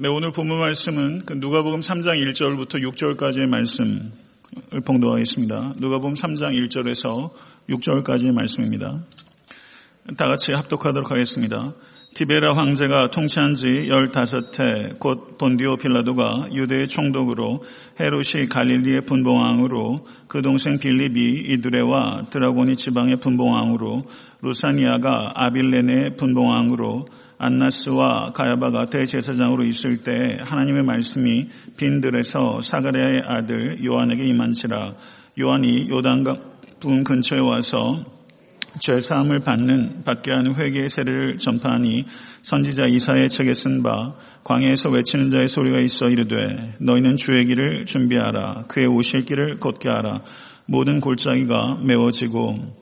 네, 오늘 본문 말씀은 그 누가복음 3장 1절부터 6절까지의 말씀을 봉독하겠습니다. 누가복음 3장 1절에서 6절까지의 말씀입니다. 다 같이 합독하도록 하겠습니다. 티베라 황제가 통치한 지 15해 곧 본디오 빌라도가 유대의 총독으로 헤롯이 갈릴리의 분봉왕으로 그 동생 빌립이 이두레와 드라고니 지방의 분봉왕으로 루사니아가 아빌레네의 분봉왕으로 안나스와 가야바가 대제사장으로 있을 때 하나님의 말씀이 빈들에서 사가랴의 아들 요한에게 임한치라. 요한이 요단강 분 근처에 와서 죄 사함을 받는 받게 하는 회개의 세례를 전파하니 선지자 이사의 책에 쓴 바 광야에서 외치는 자의 소리가 있어 이르되 너희는 주의 길을 준비하라. 그의 오실 길을 걷게 하라 모든 골짜기가 메워지고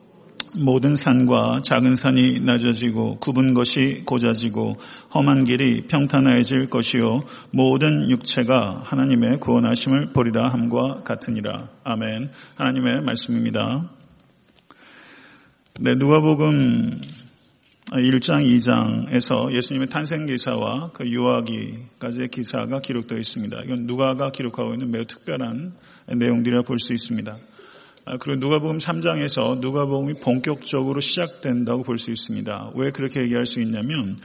모든 산과 작은 산이 낮아지고 굽은 것이 고자지고 험한 길이 평탄해질 것이요 모든 육체가 하나님의 구원하심을 보리라 함과 같으니라. 아멘. 하나님의 말씀입니다. 네, 누가복음 1장, 2장에서 예수님의 탄생 기사와 그 유아기까지의 기사가 기록되어 있습니다. 이건 누가가 기록하고 있는 매우 특별한 내용들이라 볼 수 있습니다. 아, 그리고 누가복음 3장에서 누가복음이 본격적으로 시작된다고 볼 수 있습니다. 왜 그렇게 얘기할 수 있냐면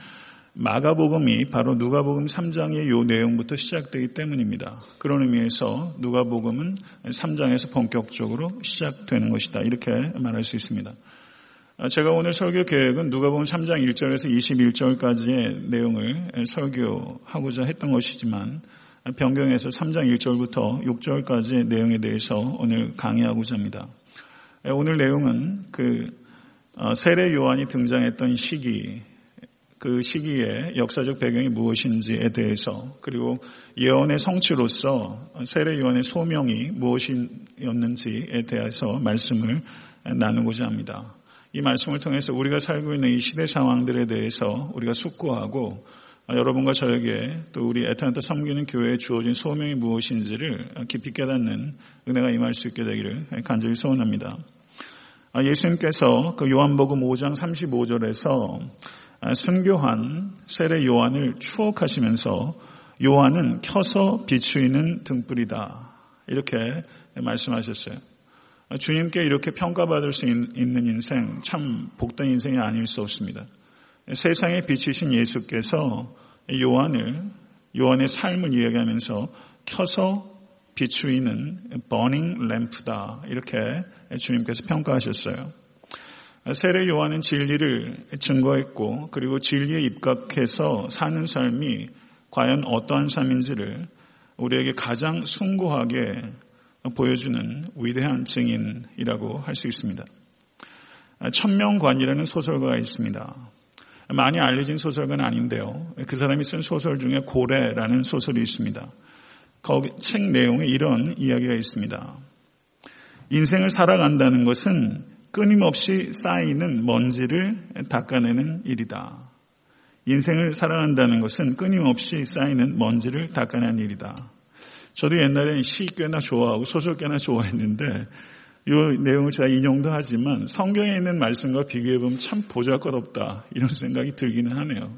마가복음이 바로 누가복음 3장의 요 내용부터 시작되기 때문입니다. 그런 의미에서 누가복음은 3장에서 본격적으로 시작되는 것이다. 이렇게 말할 수 있습니다. 아, 제가 오늘 설교 계획은 누가복음 3장 1절에서 21절까지의 내용을 설교하고자 했던 것이지만 변경해서 3장 1절부터 6절까지의 내용에 대해서 오늘 강의하고자 합니다. 예, 오늘 내용은 그 어, 세례 요한이 등장했던 시기, 그 시기의 역사적 배경이 무엇인지에 대해서 그리고 예언의 성취로서 세례 요한의 소명이 무엇이었는지에 대해서 말씀을 나누고자 합니다. 이 말씀을 통해서 우리가 살고 있는 이 시대 상황들에 대해서 우리가 숙고하고 아, 여러분과 저에게 또 우리 에탄타 섬기는 교회에 주어진 소명이 무엇인지를 깊이 깨닫는 은혜가 임할 수 있게 되기를 간절히 소원합니다. 아, 예수님께서 그 요한복음 5장 35절에서 아, 순교한 세례 요한을 추억하시면서 요한은 켜서 비추이는 등불이다. 이렇게 말씀하셨어요. 주님께 이렇게 평가받을 수 있는 인생, 참 복된 인생이 아닐 수 없습니다. 세상에 비치신 예수께서 요한을 요한의 삶을 이야기하면서 켜서 비추이는 버닝 램프다 이렇게 주님께서 평가하셨어요. 세례 요한은 진리를 증거했고 그리고 진리에 입각해서 사는 삶이 과연 어떠한 삶인지를 우리에게 가장 숭고하게 보여주는 위대한 증인이라고 할 수 있습니다. 천명관이라는 소설가가 있습니다. 많이 알려진 소설가는 아닌데요. 그 사람이 쓴 소설 중에 고래라는 소설이 있습니다. 거기 책 내용에 이런 이야기가 있습니다. 인생을 살아간다는 것은 끊임없이 쌓이는 먼지를 닦아내는 일이다. 인생을 살아간다는 것은 끊임없이 쌓이는 먼지를 닦아내는 일이다. 저도 옛날에 시 꽤나 좋아하고 소설 꽤나 좋아했는데 이 내용을 제가 인용도 하지만 성경에 있는 말씀과 비교해보면 참 보잘것없다 이런 생각이 들기는 하네요.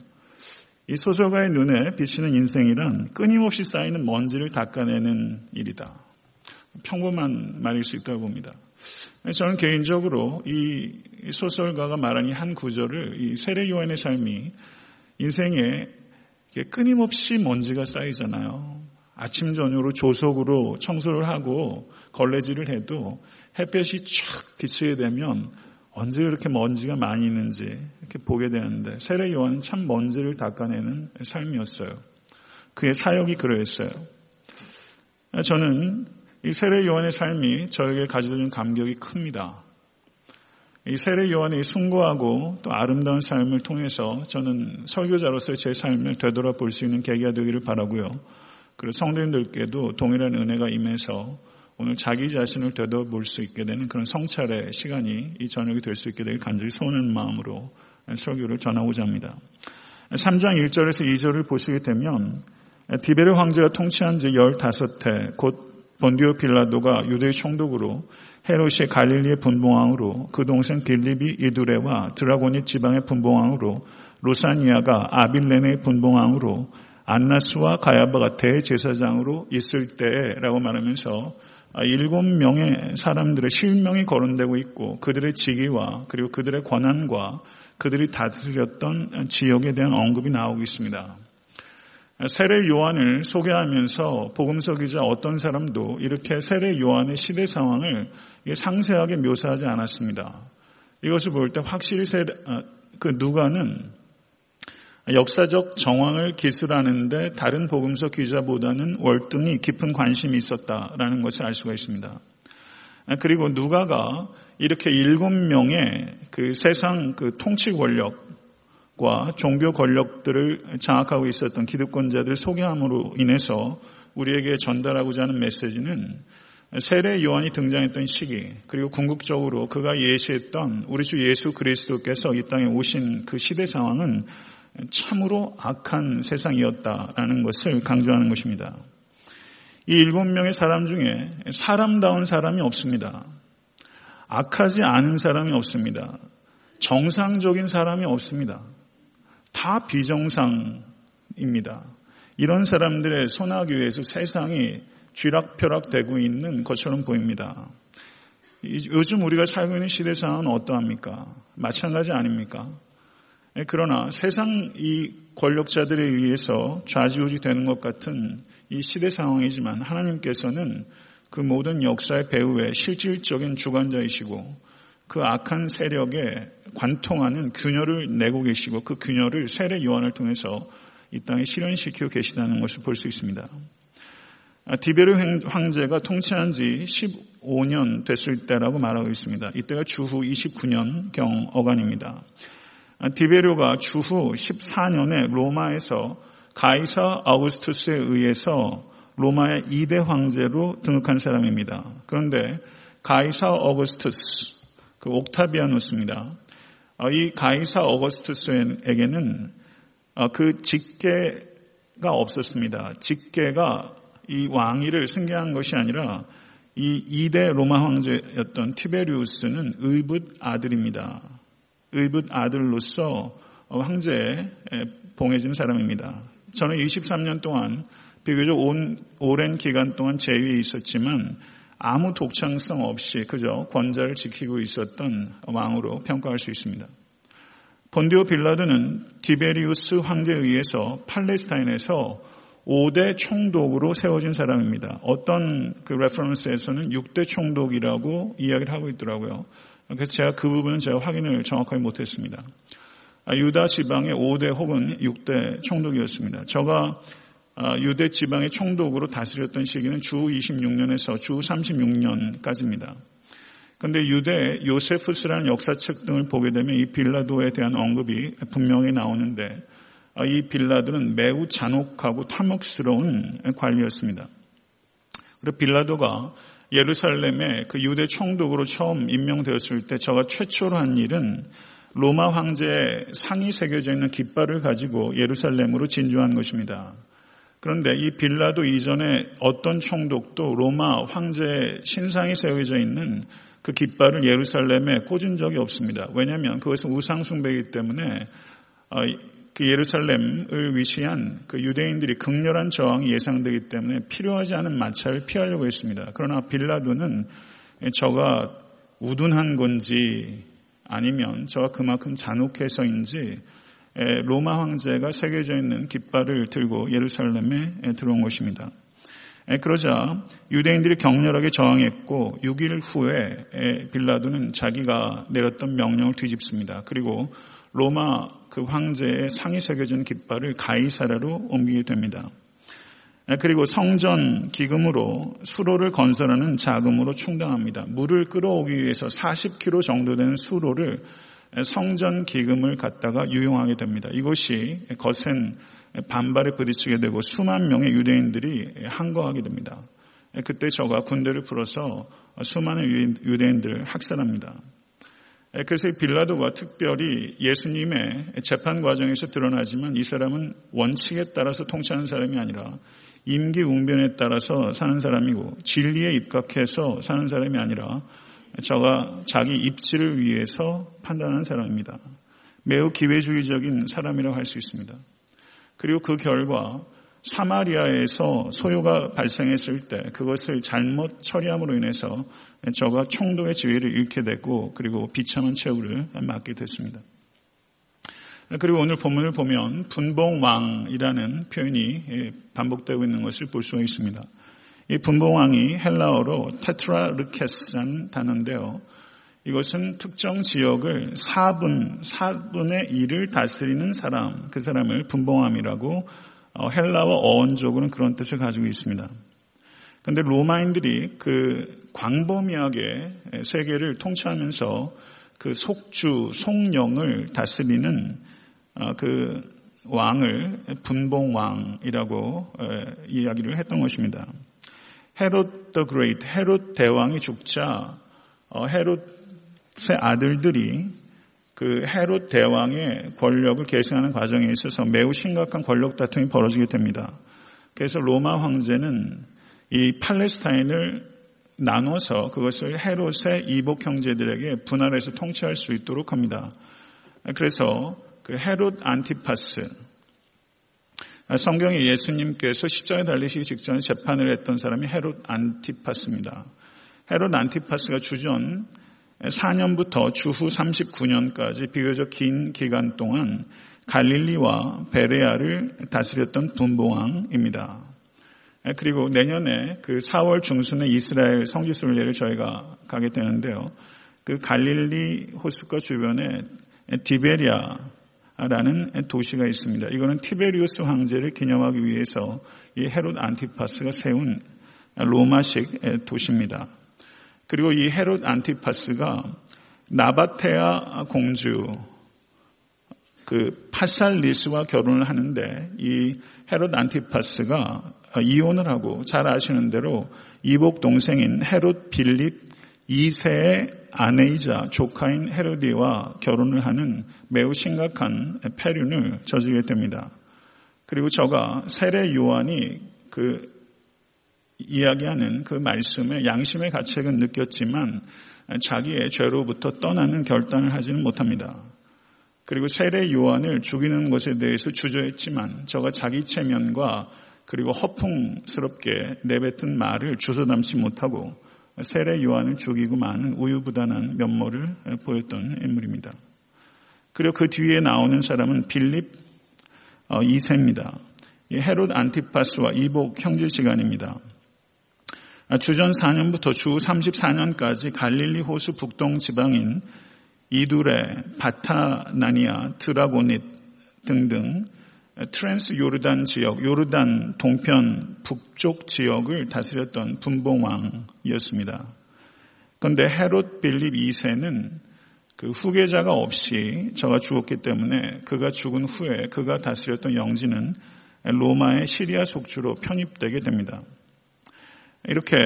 이 소설가의 눈에 비치는 인생이란 끊임없이 쌓이는 먼지를 닦아내는 일이다. 평범한 말일 수 있다고 봅니다. 저는 개인적으로 이 소설가가 말한 이 한 구절을 이 세례 요한의 삶이 인생에 끊임없이 먼지가 쌓이잖아요. 아침 저녁으로 조속으로 청소를 하고 걸레질을 해도 햇볕이 쫙 비치게 되면 언제 이렇게 먼지가 많이 있는지 이렇게 보게 되는데 세례 요한은 참 먼지를 닦아내는 삶이었어요. 그의 사역이 그러했어요. 저는 이 세례 요한의 삶이 저에게 가져다 준 감격이 큽니다. 이 세례 요한의 숭고하고 또 아름다운 삶을 통해서 저는 설교자로서의 제 삶을 되돌아볼 수 있는 계기가 되기를 바라고요. 그리고 성도님들께도 동일한 은혜가 임해서 오늘 자기 자신을 되돌아볼 수 있게 되는 그런 성찰의 시간이 이 저녁이 될 수 있게 되길 간절히 소원하는 마음으로 설교를 전하고자 합니다. 3장 1절에서 2절을 보시게 되면 디베르 황제가 통치한 지 15해 곧 본디오 빌라도가 유대 총독으로 헤롯이 갈릴리의 분봉왕으로 그 동생 빌립이 이두레와 드라고니 지방의 분봉왕으로 로사니아가 아빌레네의 분봉왕으로 안나스와 가야바가 대제사장으로 있을 때라고 말하면서 아, 일곱 명의 사람들의 실명이 거론되고 있고 그들의 직위와 그리고 그들의 권한과 그들이 다스렸던 지역에 대한 언급이 나오고 있습니다. 세례 요한을 소개하면서 복음서 기자 어떤 사람도 이렇게 세례 요한의 시대 상황을 상세하게 묘사하지 않았습니다. 이것을 볼 때 확실히 세례, 아, 그 누가는 역사적 정황을 기술하는데 다른 복음서 기자보다는 월등히 깊은 관심이 있었다라는 것을 알 수가 있습니다. 그리고 누가가 이렇게 일곱 명의 그 세상 그 통치 권력과 종교 권력들을 장악하고 있었던 기득권자들 소개함으로 인해서 우리에게 전달하고자 하는 메시지는 세례 요한이 등장했던 시기 그리고 궁극적으로 그가 예시했던 우리 주 예수 그리스도께서 이 땅에 오신 그 시대 상황은 참으로 악한 세상이었다라는 것을 강조하는 것입니다. 이 일곱 명의 사람 중에 사람다운 사람이 없습니다. 악하지 않은 사람이 없습니다. 정상적인 사람이 없습니다. 다 비정상입니다. 이런 사람들의 손아귀에서 세상이 쥐락펴락되고 있는 것처럼 보입니다. 요즘 우리가 살고 있는 시대 상황은 어떠합니까? 마찬가지 아닙니까? 예, 그러나 세상 이 권력자들에 의해서 좌지우지 되는 것 같은 이 시대 상황이지만 하나님께서는 그 모든 역사의 배후에 실질적인 주관자이시고 그 악한 세력에 관통하는 균열을 내고 계시고 그 균열을 세례 요한을 통해서 이 땅에 실현시키고 계시다는 것을 볼 수 있습니다. 아, 디베르 황제가 통치한 지 15년 됐을 때라고 말하고 있습니다. 이때가 주후 29년경 어간입니다. 아, 디베르가 주후 14년에 로마에서 가이사 아우구스투스에 의해서 로마의 2대 황제로 등극한 사람입니다. 그런데 가이사 어거스투스, 그 옥타비아누스입니다. 아, 이 가이사 어거스투스에게는 그 직계가 없었습니다. 직계가 이 왕위를 승계한 것이 아니라 이 2대 로마 황제였던 티베리우스는 의붓 아들입니다. 의붓 아들로서 황제에 봉해진 사람입니다. 저는 23년 동안 비교적 온, 오랜 기간 동안 제위에 있었지만 아무 독창성 없이 그저 권자를 지키고 있었던 왕으로 평가할 수 있습니다. 본디오 빌라도는 디베리우스 황제에 의해서 팔레스타인에서 5대 총독으로 세워진 사람입니다. 어떤 그 reference에서는 6대 총독이라고 이야기를 하고 있더라고요. 그래서 제가 그 부분은 제가 확인을 정확하게 못했습니다. 아, 유다 지방의 5대 혹은 6대 총독이었습니다. 저가 아, 유대 지방의 총독으로 다스렸던 시기는 주후 26년에서 주후 36년까지입니다. 그런데 유대 요세푸스라는 역사책 등을 보게 되면 이 빌라도에 대한 언급이 분명히 나오는데 아, 이 빌라도는 매우 잔혹하고 탐욕스러운 관리였습니다. 그리고 빌라도가 예루살렘에 그 유대 총독으로 처음 임명되었을 때 저가 최초로 한 일은 로마 황제의 상이 새겨져 있는 깃발을 가지고 예루살렘으로 진주한 것입니다. 그런데 이 빌라도 이전에 어떤 총독도 로마 황제의 신상이 세워져 있는 그 깃발을 예루살렘에 꽂은 적이 없습니다. 왜냐하면 그것은 우상숭배이기 때문에 어, 그 예루살렘을 위시한 그 유대인들이 극렬한 저항이 예상되기 때문에 필요하지 않은 마찰을 피하려고 했습니다. 그러나 빌라도는 저가 우둔한 건지 아니면 저가 그만큼 잔혹해서인지 로마 황제가 새겨져 있는 깃발을 들고 예루살렘에 들어온 것입니다. 그러자 유대인들이 격렬하게 저항했고 6일 후에 빌라도는 자기가 내렸던 명령을 뒤집습니다. 그리고 로마 그 황제의 상이 새겨진 깃발을 가이사라로 옮기게 됩니다. 그리고 성전 기금으로 수로를 건설하는 자금으로 충당합니다. 물을 끌어오기 위해서 40km 정도 되는 수로를 성전 기금을 갖다가 유용하게 됩니다. 이것이 거센 반발에 부딪히게 되고 수만 명의 유대인들이 항거하게 됩니다. 그때 저가 군대를 풀어서 수많은 유대인들을 학살합니다. 예, 그래서 빌라도가 특별히 예수님의 재판 과정에서 드러나지만 이 사람은 원칙에 따라서 통치하는 사람이 아니라 임기응변에 따라서 사는 사람이고 진리에 입각해서 사는 사람이 아니라 저가 자기 입지를 위해서 판단하는 사람입니다. 매우 기회주의적인 사람이라고 할 수 있습니다. 그리고 그 결과 사마리아에서 소요가 발생했을 때 그것을 잘못 처리함으로 인해서 저가 총독의 지위를 잃게 됐고 그리고 비참한 최후를 맞게 됐습니다. 그리고 오늘 본문을 보면 분봉왕이라는 표현이 반복되고 있는 것을 볼 수 있습니다. 이 분봉왕이 헬라어로 테트라르케스라는 단어인데요. 이것은 특정 지역을 4분, 4분의 1을 다스리는 사람, 그 사람을 분봉함이라고 어, 헬라어 어원적으로는 그런 뜻을 가지고 있습니다. 그런데 로마인들이 그 광범위하게 세계를 통치하면서 그 속주, 속령을 다스리는 어, 그 왕을 분봉왕이라고 이야기를 했던 것입니다. 헤롯 the Great, 헤롯 대왕이 죽자 어, 헤롯의 아들들이 그 헤롯 대왕의 권력을 계승하는 과정에 있어서 매우 심각한 권력 다툼이 벌어지게 됩니다. 그래서 로마 황제는 이 팔레스타인을 나눠서 그것을 헤롯의 이복 형제들에게 분할해서 통치할 수 있도록 합니다. 그래서 그 헤롯 안티파스 성경에 예수님께서 십자가에 달리시기 직전에 재판을 했던 사람이 헤롯 안티파스입니다. 헤롯 안티파스가 주전 4년부터 주후 39년까지 비교적 긴 기간 동안 갈릴리와 베레아를 다스렸던 분봉왕입니다. 그리고 내년에 그 4월 중순에 이스라엘 성지순례를 저희가 가게 되는데요. 그 갈릴리 호수가 주변에 디베리아라는 도시가 있습니다. 이거는 티베리우스 황제를 기념하기 위해서 이 헤롯 안티파스가 세운 로마식 도시입니다. 그리고 이 헤롯 안티파스가 나바테아 공주 그 파살리스와 결혼을 하는데 이 헤롯 안티파스가 이혼을 하고 잘 아시는 대로 이복 동생인 헤롯 빌립 2세의 아내이자 조카인 헤로디와 결혼을 하는 매우 심각한 폐륜을 저지르게 됩니다. 그리고 저가 세례 요한이 그 이야기하는 그 말씀에 양심의 가책은 느꼈지만 자기의 죄로부터 떠나는 결단을 하지는 못합니다. 그리고 세례 요한을 죽이는 것에 대해서 주저했지만 저가 자기 체면과 그리고 허풍스럽게 내뱉은 말을 주워담지 못하고 세례 요한을 죽이고 마는 우유부단한 면모를 보였던 인물입니다. 그리고 그 뒤에 나오는 사람은 빌립 2세입니다. 어, 헤롯 안티파스와 이복 형제 지간입니다. 주전 4년부터 주후 34년까지 갈릴리 호수 북동 지방인 이두레, 바타나니아, 드라고닛 등등 트랜스 요르단 지역, 요르단 동편 북쪽 지역을 다스렸던 분봉왕이었습니다. 그런데 헤롯 빌립 2세는 그 후계자가 없이 저가 죽었기 때문에 그가 죽은 후에 그가 다스렸던 영지는 로마의 시리아 속주로 편입되게 됩니다. 이렇게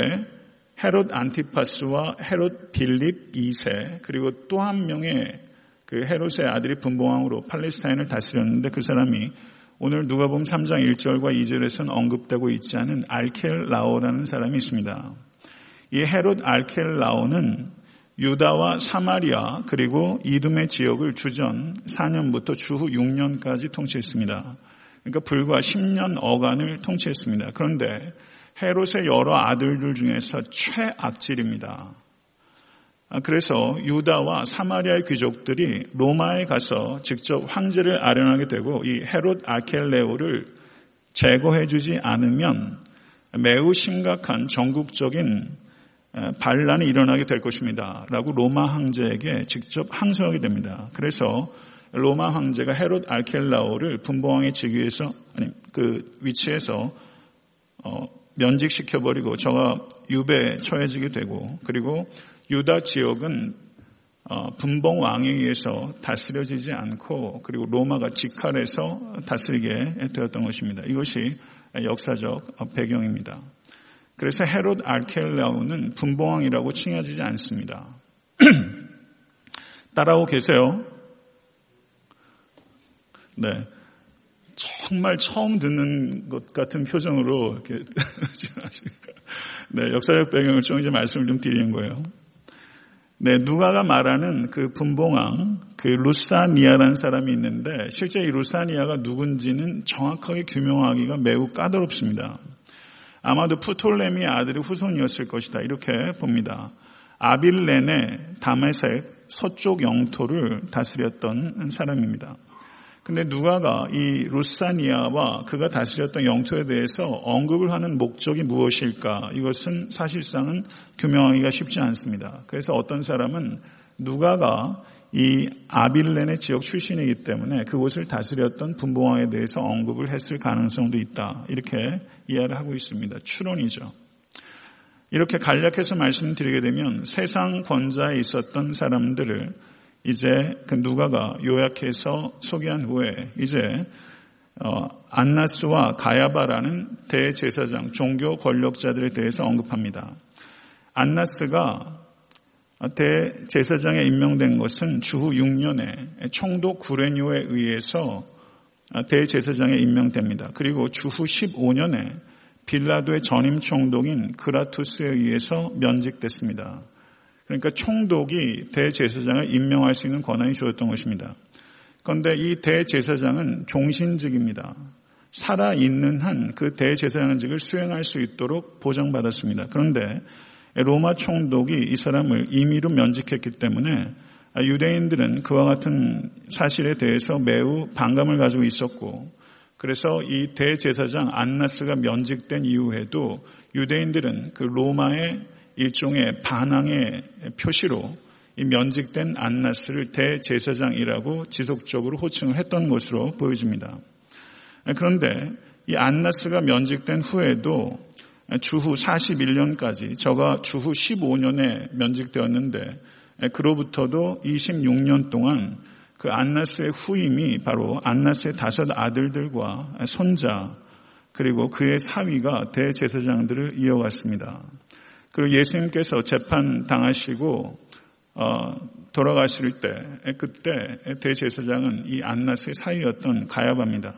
헤롯 안티파스와 헤롯 빌립 2세 그리고 또 한 명의 그 헤롯의 아들이 분봉왕으로 팔레스타인을 다스렸는데 그 사람이 오늘 누가 보면 3장 1절과 2절에서는 언급되고 있지 않은 알켈라오라는 사람이 있습니다. 이 헤롯 알켈라오는 유다와 사마리아 그리고 이둠의 지역을 주전 4년부터 주후 6년까지 통치했습니다. 그러니까 불과 10년 어간을 통치했습니다. 그런데 헤롯의 여러 아들들 중에서 최악질입니다. 아, 그래서 유다와 사마리아의 귀족들이 로마에 가서 직접 황제를 아련하게 되고 이 헤롯 아켈레오를 제거해 주지 않으면 매우 심각한 전국적인 반란이 일어나게 될 것입니다. 라고 로마 황제에게 직접 항소하게 됩니다. 그래서 로마 황제가 헤롯 알켈라오를 분봉왕의 직위에서 아니 그 위치에서 어, 면직시켜버리고 저가 유배에 처해지게 되고 그리고 유다 지역은 어, 분봉 왕에 의해서 다스려지지 않고 그리고 로마가 직할해서 다스리게 되었던 것입니다. 이것이 역사적 배경입니다. 그래서 헤롯 알켈라우는 분봉왕이라고 칭해지지 않습니다. 따라오고 계세요? 네. 정말 처음 듣는 것 같은 표정으로 이렇게 네, 역사적 배경을 좀 이제 말씀을 좀 드리는 거예요. 네, 누가가 말하는 그 분봉왕, 그 루사니아라는 사람이 있는데 실제 이 루사니아가 누군지는 정확하게 규명하기가 매우 까다롭습니다. 아마도 푸톨레미의 아들의 후손이었을 것이다. 이렇게 봅니다. 아빌렌의 다메색 서쪽 영토를 다스렸던 사람입니다. 근데 누가가 이 루사니아와 그가 다스렸던 영토에 대해서 언급을 하는 목적이 무엇일까? 이것은 사실상은 규명하기가 쉽지 않습니다. 그래서 어떤 사람은 누가가 이 아빌렌의 지역 출신이기 때문에 그곳을 다스렸던 분봉왕에 대해서 언급을 했을 가능성도 있다. 이렇게 이해를 하고 있습니다. 추론이죠. 이렇게 간략해서 말씀드리게 되면 세상 권자에 있었던 사람들을 이제 그 누가가 요약해서 소개한 후에 이제 어, 안나스와 가야바라는 대제사장 종교 권력자들에 대해서 언급합니다. 안나스가 대제사장에 임명된 것은 주후 6년에 총독 구레뇨에 의해서 대제사장에 임명됩니다. 그리고 주후 15년에 빌라도의 전임 총독인 그라투스에 의해서 면직됐습니다. 그러니까 총독이 대제사장을 임명할 수 있는 권한이 주어졌던 것입니다. 그런데 이 대제사장은 종신직입니다. 살아있는 한 그 대제사장직을 수행할 수 있도록 보장받았습니다. 그런데 로마 총독이 이 사람을 임의로 면직했기 때문에 유대인들은 그와 같은 사실에 대해서 매우 반감을 가지고 있었고 그래서 이 대제사장 안나스가 면직된 이후에도 유대인들은 그 로마의 일종의 반항의 표시로 이 면직된 안나스를 대제사장이라고 지속적으로 호칭을 했던 것으로 보여집니다. 그런데 이 안나스가 면직된 후에도 주후 41년까지 저가 주후 15년에 면직되었는데 그로부터도 26년 동안 그 안나스의 후임이 바로 안나스의 다섯 아들들과 손자 그리고 그의 사위가 대제사장들을 이어갔습니다. 그리고 예수님께서 재판 당하시고 어, 돌아가실 때 그때 대제사장은 이 안나스의 사이였던 가야바입니다.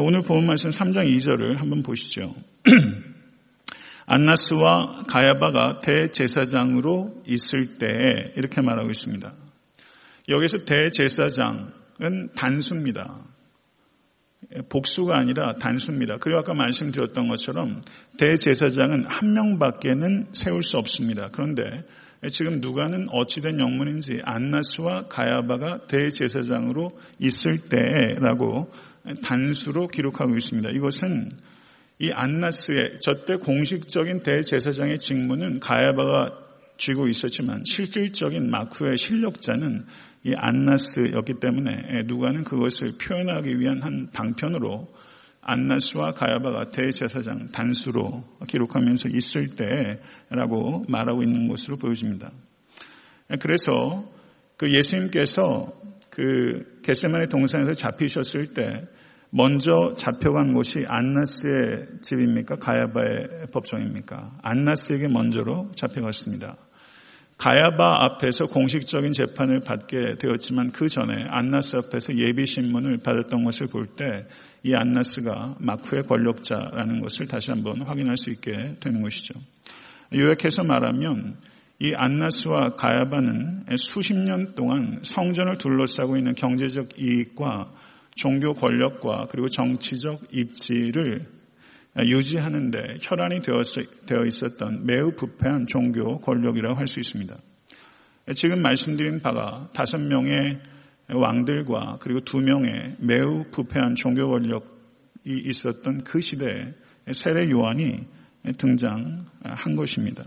오늘 본 말씀 3장 2절을 한번 보시죠. 안나스와 가야바가 대제사장으로 있을 때에 이렇게 말하고 있습니다. 여기서 대제사장은 단수입니다. 복수가 아니라 단수입니다. 그리고 아까 말씀드렸던 것처럼 대제사장은 한 명밖에는 세울 수 없습니다. 그런데 지금 누가는 어찌된 영문인지 안나스와 가야바가 대제사장으로 있을 때라고 단수로 기록하고 있습니다. 이것은 이 안나스의 저때 공식적인 대제사장의 직무는 가야바가 쥐고 있었지만 실질적인 마크의 실력자는 이 안나스였기 때문에 누가는 그것을 표현하기 위한 한 방편으로 안나스와 가야바가 대제사장 단수로 기록하면서 있을 때라고 말하고 있는 것으로 보여집니다. 그래서 그 예수님께서 그 게세만의 동산에서 잡히셨을 때 먼저 잡혀간 곳이 안나스의 집입니까? 가야바의 법정입니까? 안나스에게 먼저로 잡혀갔습니다. 가야바 앞에서 공식적인 재판을 받게 되었지만 그 전에 안나스 앞에서 예비 신문을 받았던 것을 볼 때 이 안나스가 마크의 권력자라는 것을 다시 한번 확인할 수 있게 되는 것이죠. 요약해서 말하면 이 안나스와 가야바는 수십 년 동안 성전을 둘러싸고 있는 경제적 이익과 종교 권력과 그리고 정치적 입지를 유지하는데 혈안이 되어 있었던 매우 부패한 종교 권력이라고 할 수 있습니다. 지금 말씀드린 바가 다섯 명의 왕들과 그리고 두 명의 매우 부패한 종교 권력이 있었던 그 시대에 세례 요한이 등장한 것입니다.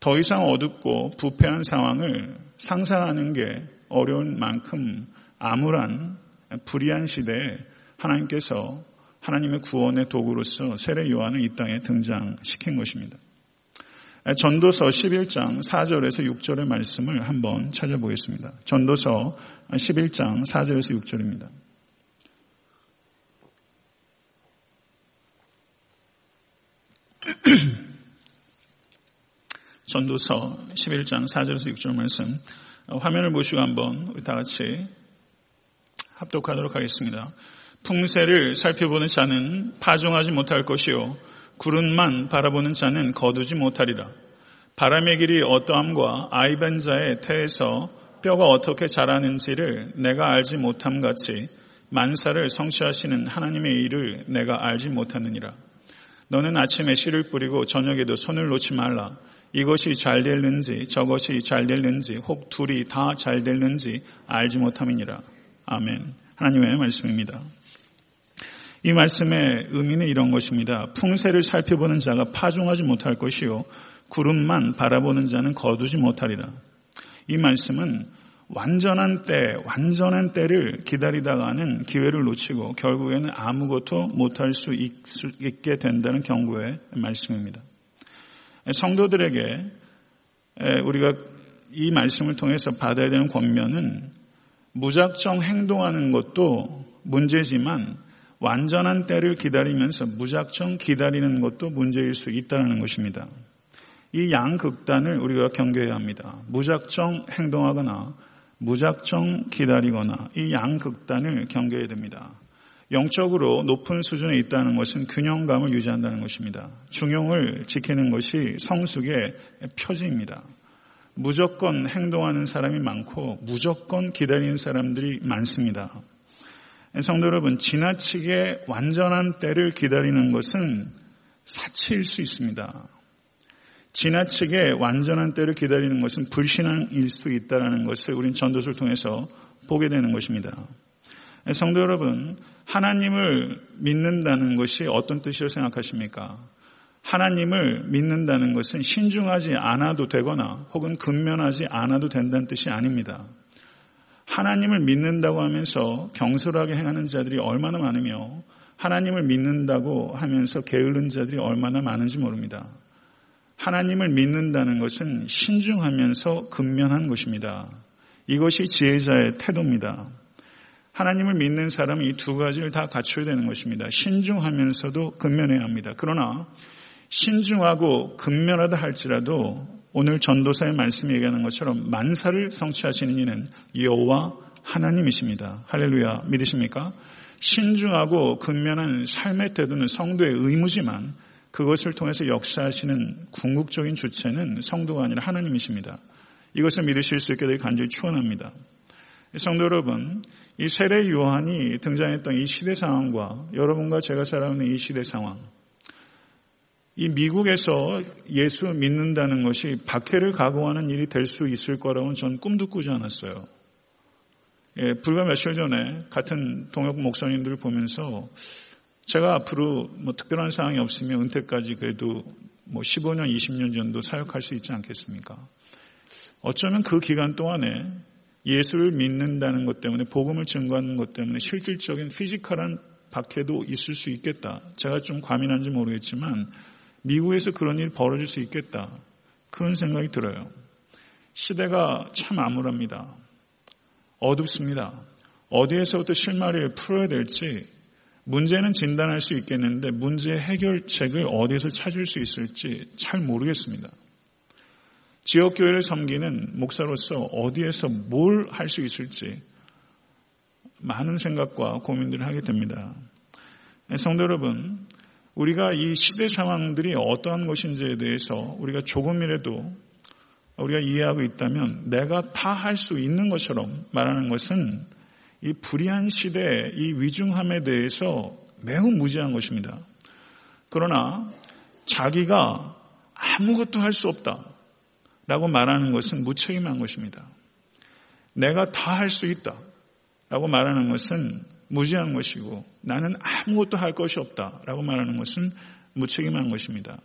더 이상 어둡고 부패한 상황을 상상하는 게 어려운 만큼 암울한 불의한 시대에 하나님께서 하나님의 구원의 도구로서 세례 요한을 이 땅에 등장시킨 것입니다. 전도서 11장 4절에서 6절의 말씀을 한번 찾아보겠습니다. 전도서 11장 4절에서 6절입니다. 전도서 11장 4절에서 6절 말씀 화면을 보시고 한번 다 같이 합독하도록 하겠습니다. 풍세를 살펴보는 자는 파종하지 못할 것이요 구름만 바라보는 자는 거두지 못하리라. 바람의 길이 어떠함과 아이벤자의 태에서 뼈가 어떻게 자라는지를 내가 알지 못함 같이 만사를 성취하시는 하나님의 일을 내가 알지 못하느니라. 너는 아침에 씨를 뿌리고 저녁에도 손을 놓지 말라. 이것이 잘 될는지 저것이 잘 될는지 혹 둘이 다 잘 될는지 알지 못함이니라. 아멘. 하나님의 말씀입니다. 이 말씀의 의미는 이런 것입니다. 풍세를 살펴보는 자가 파종하지 못할 것이요 구름만 바라보는 자는 거두지 못하리라. 이 말씀은 완전한 때, 완전한 때를 기다리다가는 기회를 놓치고 결국에는 아무것도 못할 수 있게 된다는 경고의 말씀입니다. 성도들에게 우리가 이 말씀을 통해서 받아야 되는 권면은 무작정 행동하는 것도 문제지만 완전한 때를 기다리면서 무작정 기다리는 것도 문제일 수 있다는 것입니다. 이 양극단을 우리가 경계해야 합니다. 무작정 행동하거나 무작정 기다리거나 이 양극단을 경계해야 됩니다. 영적으로 높은 수준에 있다는 것은 균형감을 유지한다는 것입니다. 중용을 지키는 것이 성숙의 표지입니다. 무조건 행동하는 사람이 많고 무조건 기다리는 사람들이 많습니다. 성도 여러분, 지나치게 완전한 때를 기다리는 것은 사치일 수 있습니다. 지나치게 완전한 때를 기다리는 것은 불신앙일 수 있다는 것을 우린 전도서를 통해서 보게 되는 것입니다. 성도 여러분, 하나님을 믿는다는 것이 어떤 뜻이라고 생각하십니까? 하나님을 믿는다는 것은 신중하지 않아도 되거나 혹은 근면하지 않아도 된다는 뜻이 아닙니다. 하나님을 믿는다고 하면서 경솔하게 행하는 자들이 얼마나 많으며 하나님을 믿는다고 하면서 게으른 자들이 얼마나 많은지 모릅니다. 하나님을 믿는다는 것은 신중하면서 근면한 것입니다. 이것이 지혜자의 태도입니다. 하나님을 믿는 사람은 이 두 가지를 다 갖춰야 되는 것입니다. 신중하면서도 근면해야 합니다. 그러나 신중하고 근면하다 할지라도 오늘 전도사의 말씀이 얘기하는 것처럼 만사를 성취하시는 이는 여호와 하나님이십니다. 할렐루야 믿으십니까? 신중하고 근면한 삶의 태도는 성도의 의무지만 그것을 통해서 역사하시는 궁극적인 주체는 성도가 아니라 하나님이십니다. 이것을 믿으실 수 있게 되기 간절히 축원합니다. 성도 여러분, 이 세례 요한이 등장했던 이 시대 상황과 여러분과 제가 살아가는 이 시대 상황, 이 미국에서 예수 믿는다는 것이 박해를 각오하는 일이 될 수 있을 거라고는 전 꿈도 꾸지 않았어요. 예, 불과 며칠 전에 같은 동역 목사님들을 보면서 제가 앞으로 뭐 특별한 사항이 없으면 은퇴까지 그래도 뭐 15년, 20년 정도 사역할 수 있지 않겠습니까? 어쩌면 그 기간 동안에 예수를 믿는다는 것 때문에 복음을 증거하는 것 때문에 실질적인 피지컬한 박해도 있을 수 있겠다. 제가 좀 과민한지 모르겠지만 미국에서 그런 일 벌어질 수 있겠다. 그런 생각이 들어요. 시대가 참 암울합니다. 어둡습니다. 어디에서부터 실마리를 풀어야 될지 문제는 진단할 수 있겠는데 문제 해결책을 어디에서 찾을 수 있을지 잘 모르겠습니다. 지역교회를 섬기는 목사로서 어디에서 뭘 할 수 있을지 많은 생각과 고민들을 하게 됩니다. 성도 여러분, 우리가 이 시대 상황들이 어떠한 것인지에 대해서 우리가 조금이라도 우리가 이해하고 있다면 내가 다 할 수 있는 것처럼 말하는 것은 이 불의한 시대의 이 위중함에 대해서 매우 무지한 것입니다. 그러나 자기가 아무것도 할 수 없다. 라고 말하는 것은 무책임한 것입니다. 내가 다 할 수 있다. 라고 말하는 것은 무지한 것이고 나는 아무것도 할 것이 없다. 라고 말하는 것은 무책임한 것입니다.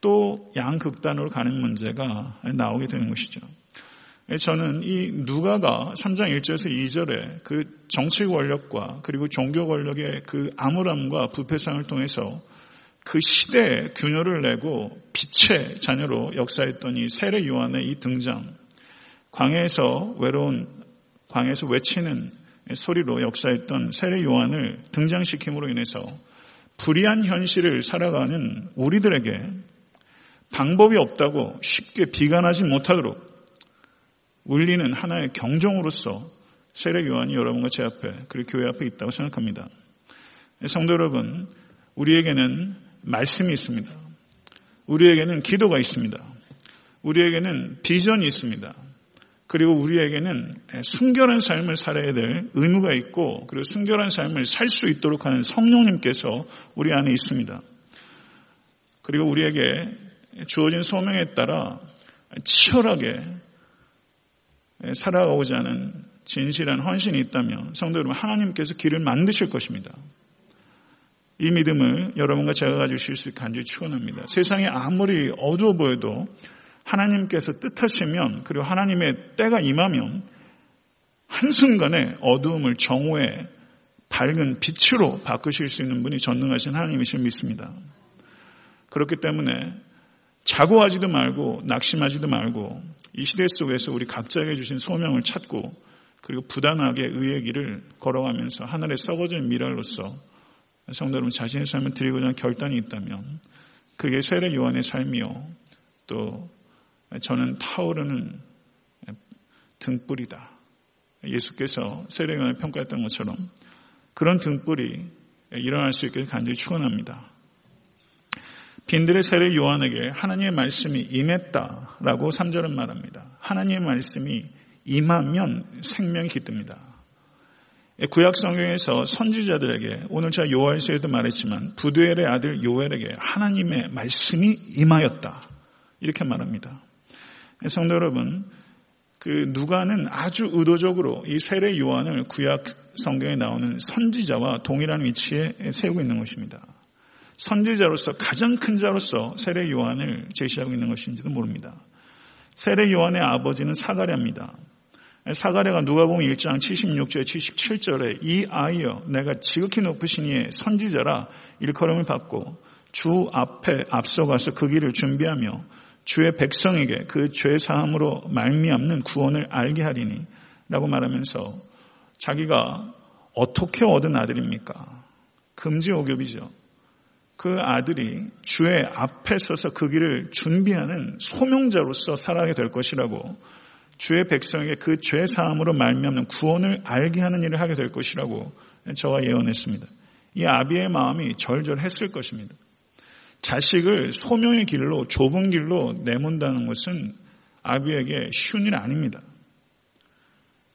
또 양극단으로 가는 문제가 나오게 되는 것이죠. 저는 이 누가가 3장 1절에서 2절에 그 정치 권력과 그리고 종교 권력의 그 암울함과 부패상을 통해서 그 시대에 균열을 내고 빛의 자녀로 역사했던 이 세례 요한의 이 등장, 광해에서 외로운 광해에서 외치는 소리로 역사했던 세례 요한을 등장시킴으로 인해서 불의한 현실을 살아가는 우리들에게 방법이 없다고 쉽게 비관하지 못하도록 울리는 하나의 경종으로서 세례 요한이 여러분과 제 앞에 그리고 교회 앞에 있다고 생각합니다. 성도 여러분, 우리에게는 말씀이 있습니다. 우리에게는 기도가 있습니다. 우리에게는 비전이 있습니다. 그리고 우리에게는 순결한 삶을 살아야 될 의무가 있고 그리고 순결한 삶을 살 수 있도록 하는 성령님께서 우리 안에 있습니다. 그리고 우리에게 주어진 소명에 따라 치열하게 살아가고자 하는 진실한 헌신이 있다면 성도 여러분 하나님께서 길을 만드실 것입니다. 이 믿음을 여러분과 제가 가지고 쉴수 있게 간절히 축원합니다. 세상이 아무리 어두워 보여도 하나님께서 뜻하시면 그리고 하나님의 때가 임하면 한순간에 어두움을 정오의 밝은 빛으로 바꾸실 수 있는 분이 전능하신 하나님이실 믿습니다. 그렇기 때문에 자고하지도 말고 낙심하지도 말고 이 시대 속에서 우리 각자에게 주신 소명을 찾고 그리고 부단하게 의의 길을 걸어가면서 하늘에 썩어진 미랄로서 성도 여러분 자신의 삶을 드리고자 하는 결단이 있다면 그게 세례 요한의 삶이요 또 저는 타오르는 등불이다. 예수께서 세례관을 평가했던 것처럼 그런 등불이 일어날 수 있게 간절히 축원합니다. 빈들의 세례 요한에게 하나님의 말씀이 임했다라고 3절은 말합니다. 하나님의 말씀이 임하면 생명이 깃듭니다. 구약 성경에서 선지자들에게 오늘 제가 요할서에도 말했지만 부두엘의 아들 요엘에게 하나님의 말씀이 임하였다. 이렇게 말합니다. 성도 여러분, 그 누가는 아주 의도적으로 이 세례 요한을 구약 성경에 나오는 선지자와 동일한 위치에 세우고 있는 것입니다. 선지자로서 가장 큰 자로서 세례 요한을 제시하고 있는 것인지도 모릅니다. 세례 요한의 아버지는 사가랴입니다. 사가랴가 누가 보면 1장 76절 77절에 이 아이여 내가 지극히 높으신 이의 선지자라 일컬음을 받고 주 앞에 앞서가서 그 길을 준비하며 주의 백성에게 그 죄 사함으로 말미암는 구원을 알게 하리니 라고 말하면서 자기가 어떻게 얻은 아들입니까? 금지 오겹이죠. 그 아들이 주의 앞에 서서 그 길을 준비하는 소명자로서 살아가게 될 것이라고 주의 백성에게 그 죄 사함으로 말미암는 구원을 알게 하는 일을 하게 될 것이라고 저와 예언했습니다. 이 아비의 마음이 절절했을 것입니다. 자식을 소명의 길로 좁은 길로 내몬다는 것은 아비에게 쉬운 일 아닙니다.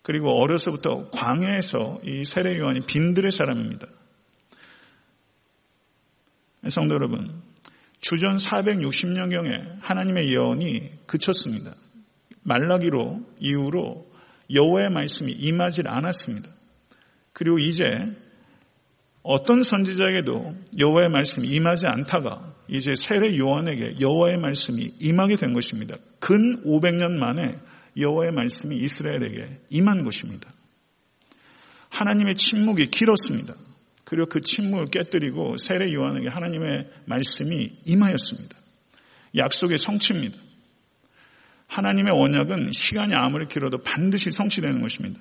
그리고 어려서부터 광야에서 이 세례 요한이 빈들의 사람입니다. 성도 여러분, 주전 460년경에 하나님의 예언이 그쳤습니다. 말라기로 이후로 여호와의 말씀이 임하지 않았습니다. 그리고 이제 어떤 선지자에게도 여호와의 말씀이 임하지 않다가 이제 세례 요한에게 여호와의 말씀이 임하게 된 것입니다. 근 500년 만에 여호와의 말씀이 이스라엘에게 임한 것입니다. 하나님의 침묵이 길었습니다. 그리고 그 침묵을 깨뜨리고 세례 요한에게 하나님의 말씀이 임하였습니다. 약속의 성취입니다. 하나님의 언약은 시간이 아무리 길어도 반드시 성취되는 것입니다.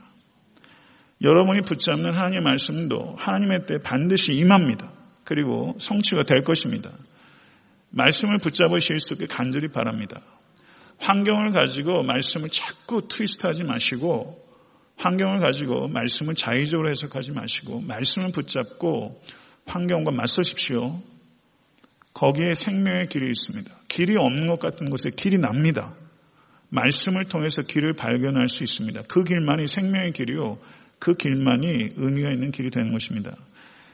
여러분이 붙잡는 하나님의 말씀도 하나님의 때 반드시 임합니다. 그리고 성취가 될 것입니다. 말씀을 붙잡으실 수 있게 간절히 바랍니다. 환경을 가지고 말씀을 자꾸 트위스트하지 마시고 환경을 가지고 말씀을 자의적으로 해석하지 마시고 말씀을 붙잡고 환경과 맞서십시오. 거기에 생명의 길이 있습니다. 길이 없는 것 같은 곳에 길이 납니다. 말씀을 통해서 길을 발견할 수 있습니다. 그 길만이 생명의 길이요. 그 길만이 의미가 있는 길이 되는 것입니다.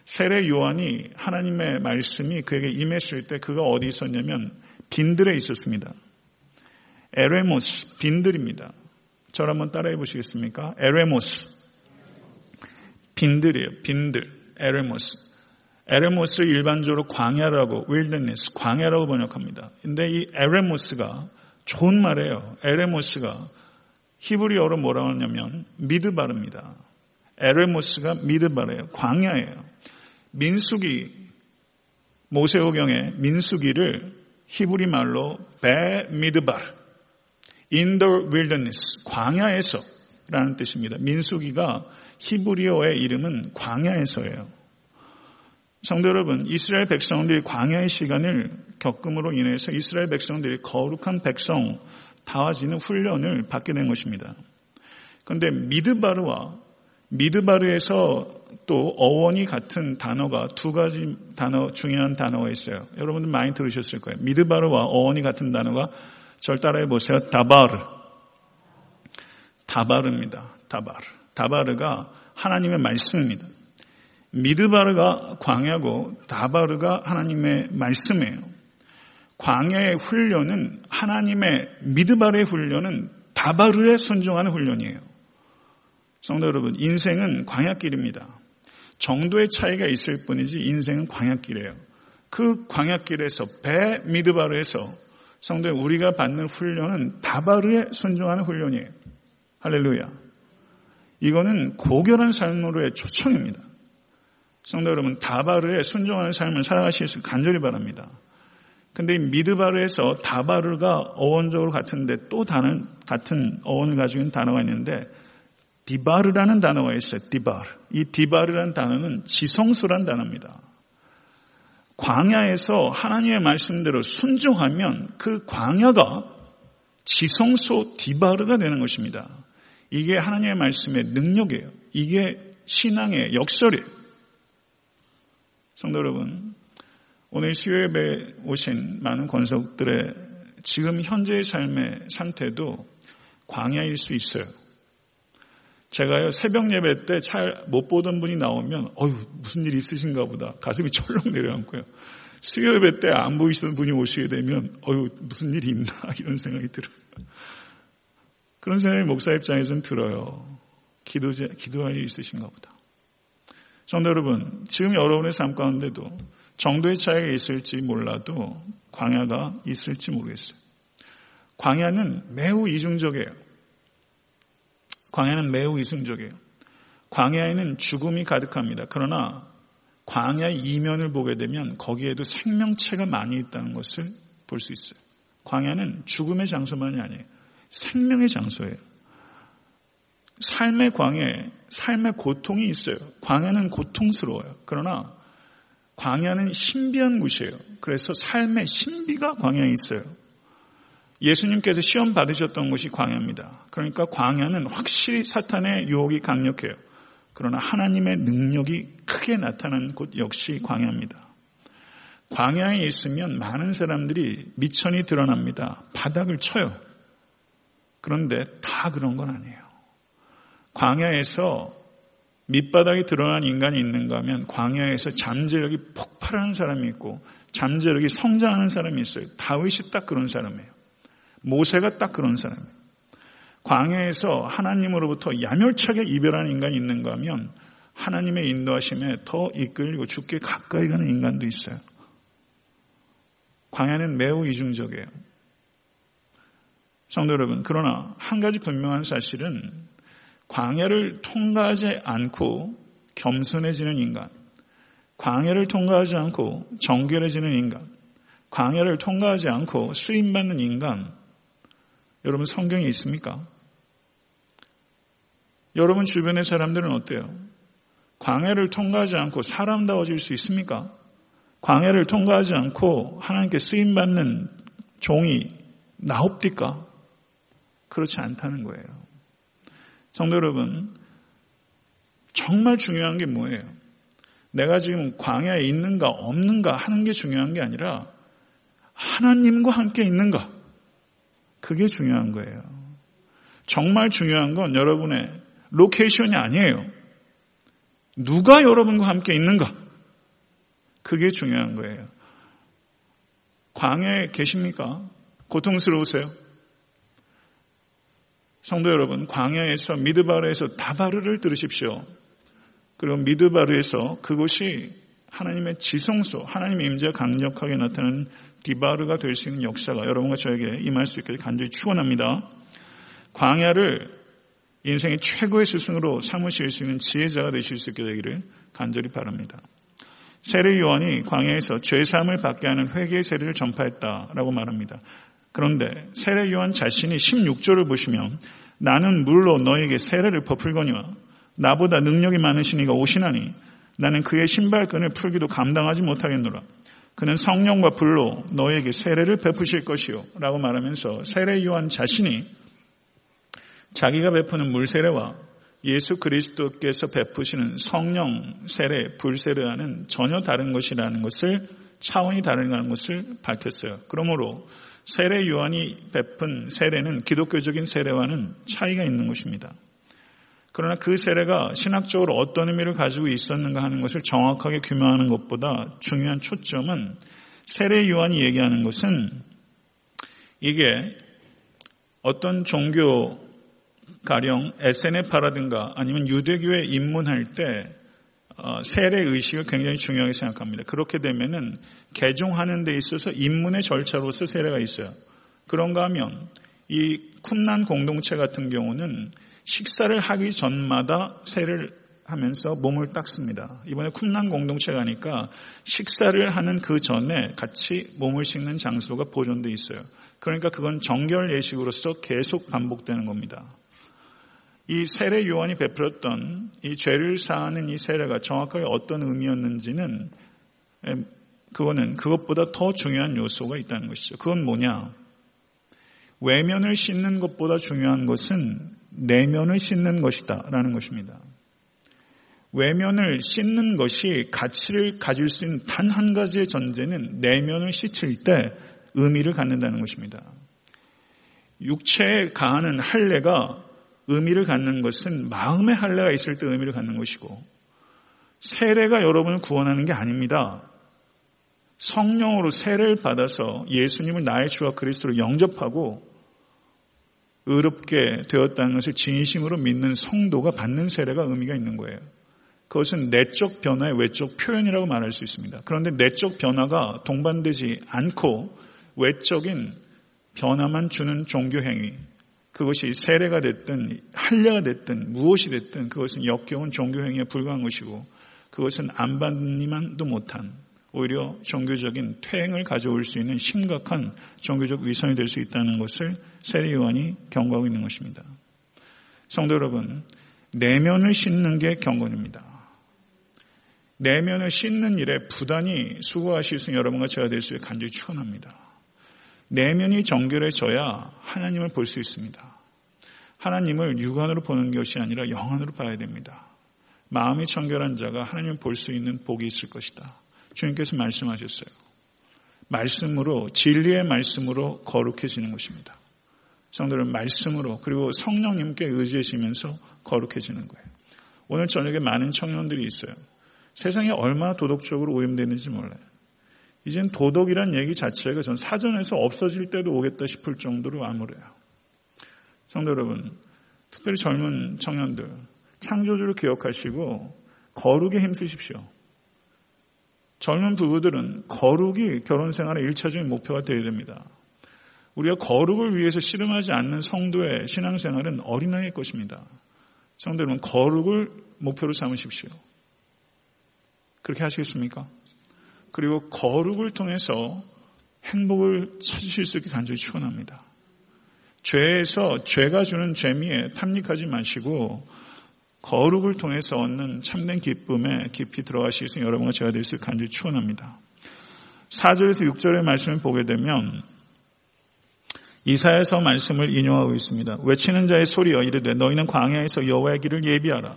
세례 요한이 하나님의 말씀이 그에게 임했을 때 그가 어디 있었냐면 빈들에 있었습니다. 에레모스, 빈들입니다. 저를 한번 따라해 보시겠습니까? 에레모스. 빈들이에요. 빈들. 에레모스. 에레모스를 일반적으로 광야라고, wilderness, 광야라고 번역합니다. 근데 이 에레모스가 좋은 말이에요. 에레모스가 히브리어로 뭐라고 하냐면 미드바르입니다. 에레모스가 미드바르예요. 광야예요. 민수기 모세오경의 민수기를 히브리 말로 베 미드바르 in the wilderness 광야에서 라는 뜻입니다. 민수기가 히브리어의 이름은 광야에서예요. 성도 여러분, 이스라엘 백성들이 광야의 시간을 겪음으로 인해서 이스라엘 백성들이 거룩한 백성 다와지는 훈련을 받게 된 것입니다. 그런데 미드바르와 미드바르에서 또 어원이 같은 단어가 두 가지 단어 중요한 단어가 있어요. 여러분들 많이 들으셨을 거예요. 미드바르와 어원이 같은 단어가 절 따라해 보세요. 다바르. 다바르입니다. 다바르. 다바르가 하나님의 말씀입니다. 미드바르가 광야고 다바르가 하나님의 말씀이에요. 광야의 훈련은 하나님의 미드바르의 훈련은 다바르에 순종하는 훈련이에요. 성도 여러분, 인생은 광야길입니다. 정도의 차이가 있을 뿐이지 인생은 광야길이에요. 그 광야길에서 배 미드바르에서 성도 우리가 받는 훈련은 다바르에 순종하는 훈련이에요. 할렐루야. 이거는 고결한 삶으로의 초청입니다. 성도 여러분, 다바르에 순종하는 삶을 살아가실 수 간절히 바랍니다. 근데 미드바르에서 다바르가 어원적으로 같은데 또 다른 같은 어원을 가지고 있는 단어가 있는데 디바르라는 단어가 있어요. 디바르. 이 디바르라는 단어는 지성소란 단어입니다. 광야에서 하나님의 말씀대로 순종하면 그 광야가 지성소 디바르가 되는 것입니다. 이게 하나님의 말씀의 능력이에요. 이게 신앙의 역설이에요. 성도 여러분, 오늘 수요예배 오신 많은 권속들의 지금 현재의 삶의 상태도 광야일 수 있어요. 제가요, 새벽 예배 때 잘 못 보던 분이 나오면, 어휴, 무슨 일이 있으신가 보다. 가슴이 철렁 내려앉고요. 수요 예배 때 안 보이시던 분이 오시게 되면, 어휴, 무슨 일이 있나, 이런 생각이 들어요. 그런 생각이 목사 입장에서는 들어요. 기도, 기도할 일이 있으신가 보다. 성도 여러분, 지금 여러분의 삶 가운데도 정도의 차이가 있을지 몰라도 광야가 있을지 모르겠어요. 광야는 매우 이중적이에요. 광야는 매우 이승적이에요. 광야에는 죽음이 가득합니다. 그러나 광야의 이면을 보게 되면 거기에도 생명체가 많이 있다는 것을 볼 수 있어요. 광야는 죽음의 장소만이 아니에요. 생명의 장소예요. 삶의 광야에 삶의 고통이 있어요. 광야는 고통스러워요. 그러나 광야는 신비한 곳이에요. 그래서 삶의 신비가 광야에 있어요. 예수님께서 시험 받으셨던 곳이 광야입니다. 그러니까 광야는 확실히 사탄의 유혹이 강력해요. 그러나 하나님의 능력이 크게 나타나는 곳 역시 광야입니다. 광야에 있으면 많은 사람들이 미천이 드러납니다. 바닥을 쳐요. 그런데 다 그런 건 아니에요. 광야에서 밑바닥이 드러난 인간이 있는가 하면 광야에서 잠재력이 폭발하는 사람이 있고 잠재력이 성장하는 사람이 있어요. 다윗이 딱 그런 사람이에요. 모세가 딱 그런 사람이에요. 광야에서 하나님으로부터 야멸차게 이별한 인간이 있는가 하면 하나님의 인도하심에 더 이끌리고 죽게 가까이 가는 인간도 있어요. 광야는 매우 이중적이에요. 성도 여러분, 그러나 한 가지 분명한 사실은 광야를 통과하지 않고 겸손해지는 인간, 광야를 통과하지 않고 정결해지는 인간, 광야를 통과하지 않고 수임받는 인간, 여러분 성경에 있습니까? 여러분 주변의 사람들은 어때요? 광야를 통과하지 않고 사람다워질 수 있습니까? 광야를 통과하지 않고 하나님께 쓰임받는 종이 나옵니까? 그렇지 않다는 거예요. 성도 여러분, 정말 중요한 게 뭐예요? 내가 지금 광야에 있는가 없는가 하는 게 중요한 게 아니라 하나님과 함께 있는가? 그게 중요한 거예요. 정말 중요한 건 여러분의 location이 아니에요. 누가 여러분과 함께 있는가? 그게 중요한 거예요. 광야에 계십니까? 고통스러우세요? 성도 여러분, 광야에서 미드바르에서 다바르를 들으십시오. 그리고 미드바르에서 그곳이 하나님의 지성소, 하나님의 임재가 강력하게 나타나는 디바르가 될 수 있는 역사가 여러분과 저에게 임할 수 있기를 간절히 축원합니다. 광야를 인생의 최고의 스승으로 삼으실 수 있는 지혜자가 되실 수 있게 되기를 간절히 바랍니다. 세례 요한이 광야에서 죄 사함을 받게 하는 회개의 세례를 전파했다라고 말합니다. 그런데 세례 요한 자신이 16절을 보시면 나는 물로 너에게 세례를 퍼풀거니와 나보다 능력이 많으신 이가 오시나니 나는 그의 신발끈을 풀기도 감당하지 못하겠노라. 그는 성령과 불로 너에게 세례를 베푸실 것이요. 라고 말하면서 세례 요한 자신이 자기가 베푸는 물세례와 예수 그리스도께서 베푸시는 성령 세례, 불세례와는 전혀 다른 것이라는 것을 차원이 다르다는 것을 밝혔어요. 그러므로 세례 요한이 베푼 세례는 기독교적인 세례와는 차이가 있는 것입니다. 그러나 그 세례가 신학적으로 어떤 의미를 가지고 있었는가 하는 것을 정확하게 규명하는 것보다 중요한 초점은 세례 요한이 얘기하는 것은 이게 어떤 종교 가령 SNF라든가 아니면 유대교에 입문할 때 어, 세례 의식을 굉장히 중요하게 생각합니다. 그렇게 되면은 개종하는 데 있어서 입문의 절차로서 세례가 있어요. 그런가 하면 이 쿰난 공동체 같은 경우는 식사를 하기 전마다 세례를 하면서 몸을 닦습니다. 이번에 쿰난 공동체가 하니까 식사를 하는 그 전에 같이 몸을 씻는 장소가 보존되어 있어요. 그러니까 그건 정결 예식으로서 계속 반복되는 겁니다. 이 세례 요한이 베풀었던 이 죄를 사하는 이 세례가 정확하게 어떤 의미였는지는 그거는 그것보다 더 중요한 요소가 있다는 것이죠. 그건 뭐냐? 외면을 씻는 것보다 중요한 것은 내면을 씻는 것이다. 라는 것입니다. 외면을 씻는 것이 가치를 가질 수 있는 단 한 가지의 전제는 내면을 씻을 때 의미를 갖는다는 것입니다. 육체에 가하는 할례가 의미를 갖는 것은 마음의 할례가 있을 때 의미를 갖는 것이고 세례가 여러분을 구원하는 게 아닙니다. 성령으로 세례를 받아서 예수님을 나의 주와 그리스도로 영접하고 의롭게 되었다는 것을 진심으로 믿는 성도가 받는 세례가 의미가 있는 거예요. 그것은 내적 변화의 외적 표현이라고 말할 수 있습니다. 그런데 내적 변화가 동반되지 않고 외적인 변화만 주는 종교 행위, 그것이 세례가 됐든 할례가 됐든 무엇이 됐든 그것은 역겨운 종교 행위에 불과한 것이고 그것은 안 받니만도 못한 오히려 종교적인 퇴행을 가져올 수 있는 심각한 종교적 위선이 될 수 있다는 것을 세례 요한이 경고하고 있는 것입니다. 성도 여러분, 내면을 씻는 게 경건입니다. 내면을 씻는 일에 부단히 수고하실 수 있는 여러분과 제가 될 수 있게 간절히 축원합니다. 내면이 정결해져야 하나님을 볼 수 있습니다. 하나님을 육안으로 보는 것이 아니라 영안으로 봐야 됩니다. 마음이 정결한 자가 하나님을 볼 수 있는 복이 있을 것이다. 주님께서 말씀하셨어요. 말씀으로 진리의 말씀으로 거룩해지는 것입니다. 성도는 말씀으로 그리고 성령님께 의지하시면서 거룩해지는 거예요. 오늘 저녁에 많은 청년들이 있어요. 세상에 얼마나 도덕적으로 오염되는지 몰라요. 이젠 도덕이란 얘기 자체가 전 사전에서 없어질 때도 오겠다 싶을 정도로 암울해요. 성도 여러분, 특별히 젊은 청년들, 창조주를 기억하시고 거룩에 힘쓰십시오. 젊은 부부들은 거룩이 결혼 생활의 일차적인 목표가 되어야 됩니다. 우리가 거룩을 위해서 씨름하지 않는 성도의 신앙생활은 어린아이의 것입니다. 성도 여러분, 거룩을 목표로 삼으십시오. 그렇게 하시겠습니까? 그리고 거룩을 통해서 행복을 찾으실 수 있게 간절히 축원합니다. 죄에서 죄가 주는 재미에 탐닉하지 마시고 거룩을 통해서 얻는 참된 기쁨에 깊이 들어가실 수 있는 여러분과 제가 될 수 있게 간절히 축원합니다. 4절에서 6절의 말씀을 보게 되면 이사에서 말씀을 인용하고 있습니다. 외치는 자의 소리여 이르되 너희는 광야에서 여호와의 길을 예비하라.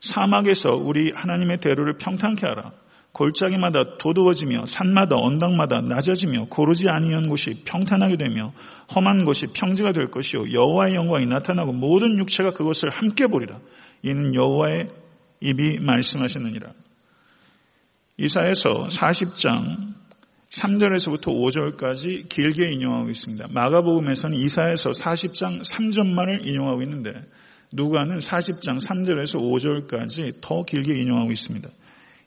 사막에서 우리 하나님의 대로를 평탄케 하라. 골짜기마다 도두어지며 산마다 언덕마다 낮아지며 고르지 아니한 곳이 평탄하게 되며 험한 곳이 평지가 될 것이요 여호와의 영광이 나타나고 모든 육체가 그것을 함께 보리라. 이는 여호와의 입이 말씀하셨느니라. 이사에서 40장 3절에서부터 5절까지 길게 인용하고 있습니다. 마가복음에서는 이사에서 40장 3절만을 인용하고 있는데 누가는 40장 3절에서 5절까지 더 길게 인용하고 있습니다.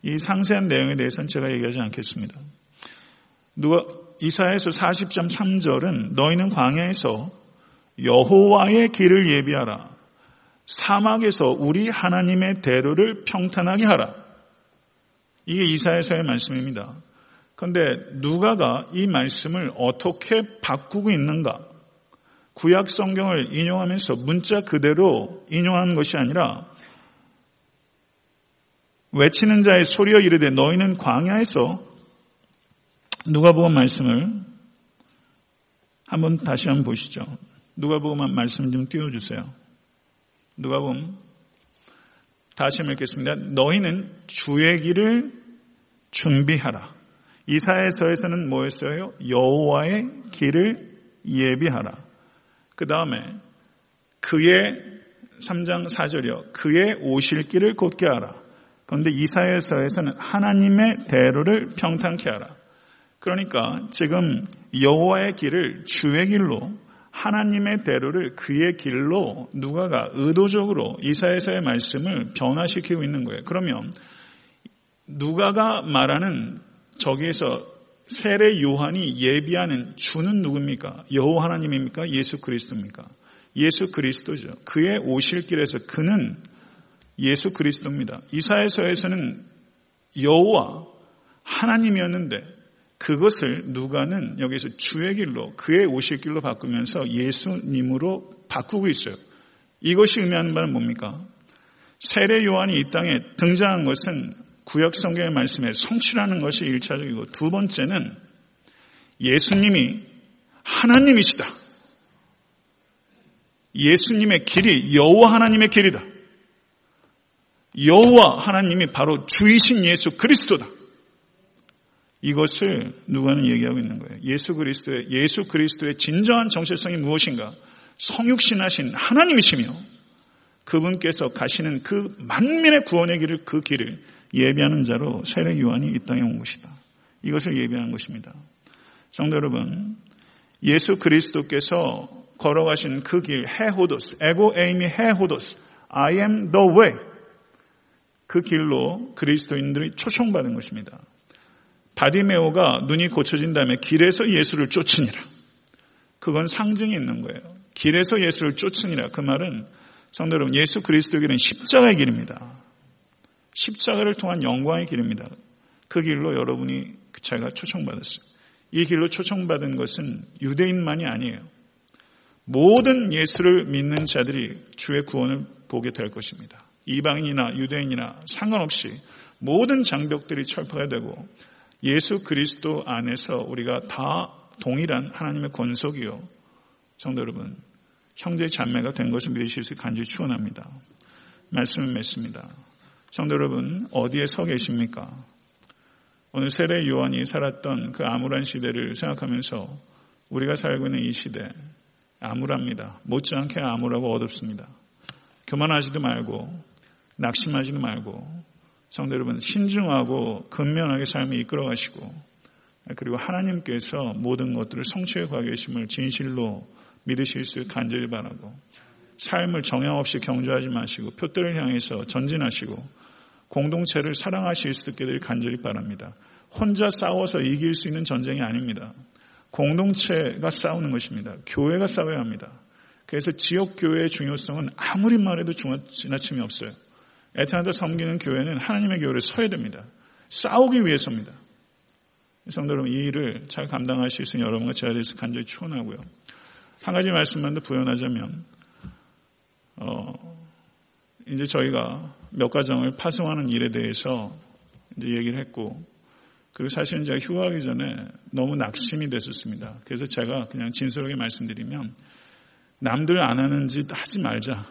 이 상세한 내용에 대해서는 제가 얘기하지 않겠습니다. 누가 이사에서 40점 3절은 너희는 광야에서 여호와의 길을 예비하라. 사막에서 우리 하나님의 대로를 평탄하게 하라. 이게 이사에서의 말씀입니다. 그런데 누가가 이 말씀을 어떻게 바꾸고 있는가? 구약 성경을 인용하면서 문자 그대로 인용한 것이 아니라 외치는 자의 소리여 이르되 너희는 광야에서 누가 보면 말씀을 한번 다시 한번 보시죠. 누가 보면 말씀 좀 띄워주세요. 누가 보면 다시 한번 읽겠습니다. 너희는 주의 길을 준비하라. 이사야서에서는 뭐였어요? 여호와의 길을 예비하라. 그 다음에 그의 3장 4절이요. 그의 오실 길을 곧게 하라. 그런데 이사야서에서는 하나님의 대로를 평탄케 하라. 그러니까 지금 여호와의 길을 주의 길로 하나님의 대로를 그의 길로 누가가 의도적으로 이사야서의 말씀을 변화시키고 있는 거예요. 그러면 누가가 말하는 저기에서 세례 요한이 예비하는 주는 누굽니까? 여호와 하나님입니까? 예수 그리스도입니까? 예수 그리스도죠. 그의 오실 길에서 그는 예수 그리스도입니다. 이사야서에서는 여호와 하나님이었는데 그것을 누가는 여기서 주의 길로 그의 오실 길로 바꾸면서 예수님으로 바꾸고 있어요. 이것이 의미하는 바는 뭡니까? 세례 요한이 이 땅에 등장한 것은 구약 성경의 말씀에 성취라는 것이 일차적이고 두 번째는 예수님이 하나님이시다. 예수님의 길이 여호와 하나님의 길이다. 여호와 하나님이 바로 주이신 예수 그리스도다. 이것을 누가는 얘기하고 있는 거예요. 예수 그리스도의 예수 그리스도의 진정한 정체성이 무엇인가? 성육신하신 하나님이시며 그분께서 가시는 그 만민의 구원의 길을 그 길을 예비하는 자로 세례 요한이 이 땅에 온 것이다. 이것을 예비하는 것입니다. 성도 여러분, 예수 그리스도께서 걸어가신 그 길, 헤호도스, 에고 에이미 헤호도스, I am the way. 그 길로 그리스도인들이 초청받은 것입니다. 바디메오가 눈이 고쳐진 다음에 길에서 예수를 쫓으니라. 그건 상징이 있는 거예요. 길에서 예수를 쫓으니라. 그 말은 성도 여러분, 예수 그리스도의 십자가의 길입니다. 십자가를 통한 영광의 길입니다. 그 길로 여러분이 그 차가 초청받았어요. 이 길로 초청받은 것은 유대인만이 아니에요. 모든 예수를 믿는 자들이 주의 구원을 보게 될 것입니다. 이방인이나 유대인이나 상관없이 모든 장벽들이 철파가 되고 예수 그리스도 안에서 우리가 다 동일한 하나님의 권속이요. 성도 여러분, 형제 자매가 된 것을 믿으실 수 간절히 축원합니다. 말씀을 맺습니다. 성도 여러분, 어디에 서 계십니까? 오늘 세례 요한이 살았던 그 암울한 시대를 생각하면서 우리가 살고 있는 이 시대 암울합니다. 못지않게 암울하고 어둡습니다. 교만하지도 말고 낙심하지도 말고 성도 여러분 신중하고 근면하게 삶을 이끌어 가시고 그리고 하나님께서 모든 것들을 성취해 가 계심을 진실로 믿으실 수 간절히 바라고 삶을 정형 없이 경주하지 마시고 표대를 향해서 전진하시고 공동체를 사랑하실 수 있게 되 간절히 바랍니다. 혼자 싸워서 이길 수 있는 전쟁이 아닙니다. 공동체가 싸우는 것입니다. 교회가 싸워야 합니다. 그래서 지역 교회의 중요성은 아무리 말해도 지나침이 없어요. 에트나다 섬기는 교회는 하나님의 교회를 서야 됩니다. 싸우기 위해서입니다. 성도 여러분, 이 일을 잘 감당하실 수 있는 여러분과 제가 대해서 간절히 축원하고요. 한 가지 말씀만 더 부연하자면, 어, 이제 저희가 몇 가정을 파송하는 일에 대해서 이제 얘기를 했고, 그리고 사실은 제가 휴가하기 전에 너무 낙심이 됐었습니다. 그래서 제가 그냥 진솔하게 말씀드리면, 남들 안 하는 짓 하지 말자.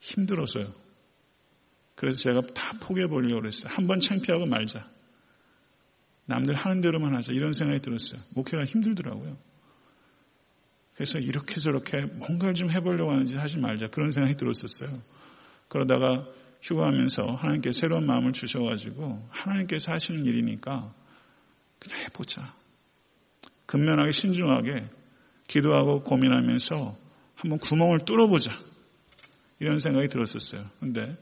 힘들었어요. 그래서 제가 다 포기해버리려고 그랬어요. 한번 창피하고 말자. 남들 하는 대로만 하자. 이런 생각이 들었어요. 목회가 힘들더라고요. 그래서 이렇게 저렇게 뭔가를 좀 해보려고 하는지 하지 말자. 그런 생각이 들었었어요. 그러다가 휴가하면서 하나님께 새로운 마음을 주셔가지고 하나님께서 하시는 일이니까 그냥 해보자. 근면하게 신중하게 기도하고 고민하면서 한번 구멍을 뚫어보자. 이런 생각이 들었었어요. 근데 어,